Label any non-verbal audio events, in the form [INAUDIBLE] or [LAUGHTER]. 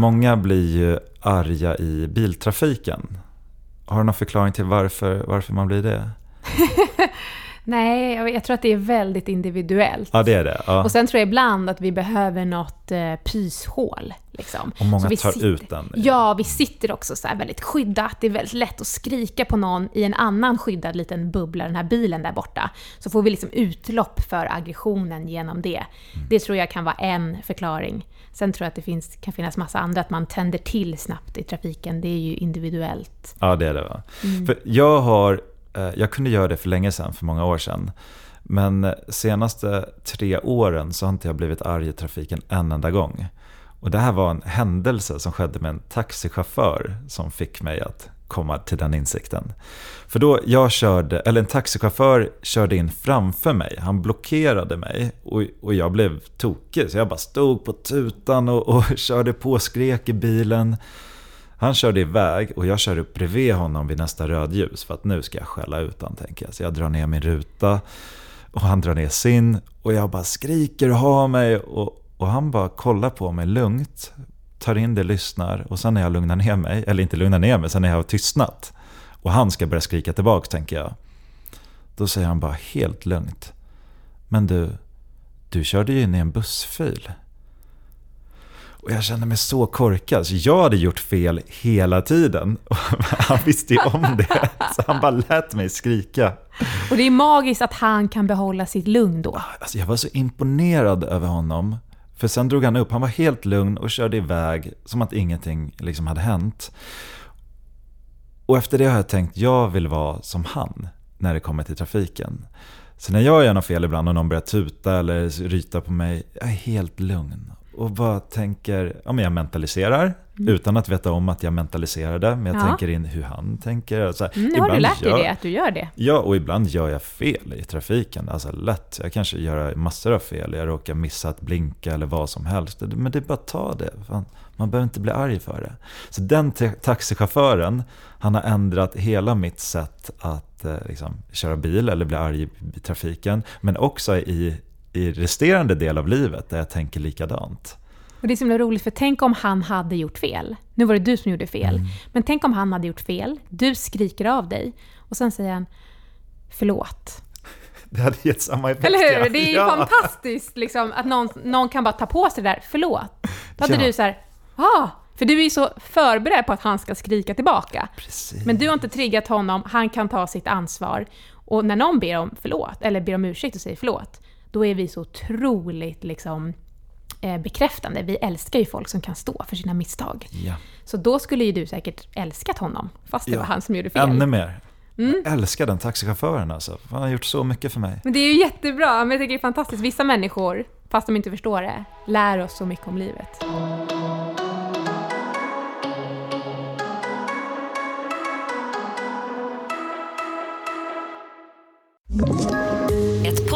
Många blir ju arga i biltrafiken. Har du någon förklaring till varför, varför man blir det? [LAUGHS] Nej, jag, jag tror att det är väldigt individuellt. Ja, det är det. Ja. Och sen tror jag ibland att vi behöver något eh, pyshål. Liksom. Och många Så vi tar sitter, ut den. Ja, vi sitter också så väldigt skyddat. Det är väldigt lätt att skrika på någon i en annan skyddad liten bubbla, den här bilen där borta. Så får vi liksom utlopp för aggressionen genom det. Mm. Det tror jag kan vara en förklaring. Sen tror jag att det finns, kan finnas massa andra, att man tänder till snabbt i trafiken. Det är ju individuellt. Ja, det är det va. Mm. För jag har, Eh, jag kunde göra det för länge sedan, för många år sedan. Men eh, senaste tre åren så har inte jag blivit arg i trafiken en enda gång. Och det här var en händelse som skedde med en taxichaufför som fick mig att komma till den insikten. För då jag körde, eller en taxichaufför körde in framför mig, han blockerade mig och, och jag blev tokig. Så jag bara stod på tutan och, och [LAUGHS] körde på, skrek i bilen. Han körde iväg och jag kör upp bredvid honom vid nästa rödljus för att nu ska jag skälla ut honom tänker jag. Så jag drar ner min ruta och han drar ner sin och jag bara skriker och har mig och, och han bara kollar på mig lugnt, tar in det, lyssnar och sen när jag lugnar ner mig, eller inte lugnar ner mig, sen när jag har tystnat och han ska börja skrika tillbaka tänker jag. Då säger han bara helt lugnt. Men du, du körde ju in i en bussfil. Och jag kände mig så korkad, så jag hade gjort fel hela tiden. [LAUGHS] Han visste ju om det, så han bara lät mig skrika. Och det är magiskt att han kan behålla sitt lugn då. Alltså jag var så imponerad över honom. För sen drog han upp, han var helt lugn och körde iväg som att ingenting liksom hade hänt. Och efter det har jag tänkt, jag vill vara som han när det kommer till trafiken. Så när jag gör något fel ibland och någon börjar tuta eller ryta på mig, jag är helt lugn. Och bara tänker, ja men jag mentaliserar utan att veta om att jag mentaliserade. Men jag Mm. Ja. tänker in hur han tänker. Så här, Mm, nu har du lärt dig gör- det, att du gör det. Ja, och ibland gör jag fel i trafiken. Alltså lätt. Jag kanske gör massor av fel. Jag råkar missa att blinka eller vad som helst. Men det är bara att ta det. Fan, man behöver inte bli arg för det. Så den ta- taxichauffören, han har ändrat hela mitt sätt att eh, liksom, köra bil eller bli arg i trafiken. Men också i, i resterande del av livet där jag tänker likadant. Och det är så himla roligt, för tänk om han hade gjort fel. Nu var det du som gjorde fel. Mm. Men tänk om han hade gjort fel, du skriker av dig och sen säger han Förlåt. [LAUGHS] Det hade gett samma effekt. Eller hur? Det är ju ja. fantastiskt liksom, att någon, någon kan bara ta på sig det där Förlåt. Då hade Ja. du så här, ah, för du är ju så förberedd på att han ska skrika tillbaka. Precis. Men du har inte triggat honom, han kan ta sitt ansvar. Och när någon ber om förlåt, eller ber om ursäkt och säger förlåt, då är vi så otroligt liksom, eh, bekräftande. Vi älskar ju folk som kan stå för sina misstag. Ja. Så då skulle ju du säkert älskat honom, fast det Ja. var han som gjorde fel. Ännu mer. Mm. Jag älskar den taxichauffören alltså. Han har gjort så mycket för mig. Men det är ju jättebra, men jag tycker det är fantastiskt. Vissa människor, fast de inte förstår det, lär oss så mycket om livet. Ett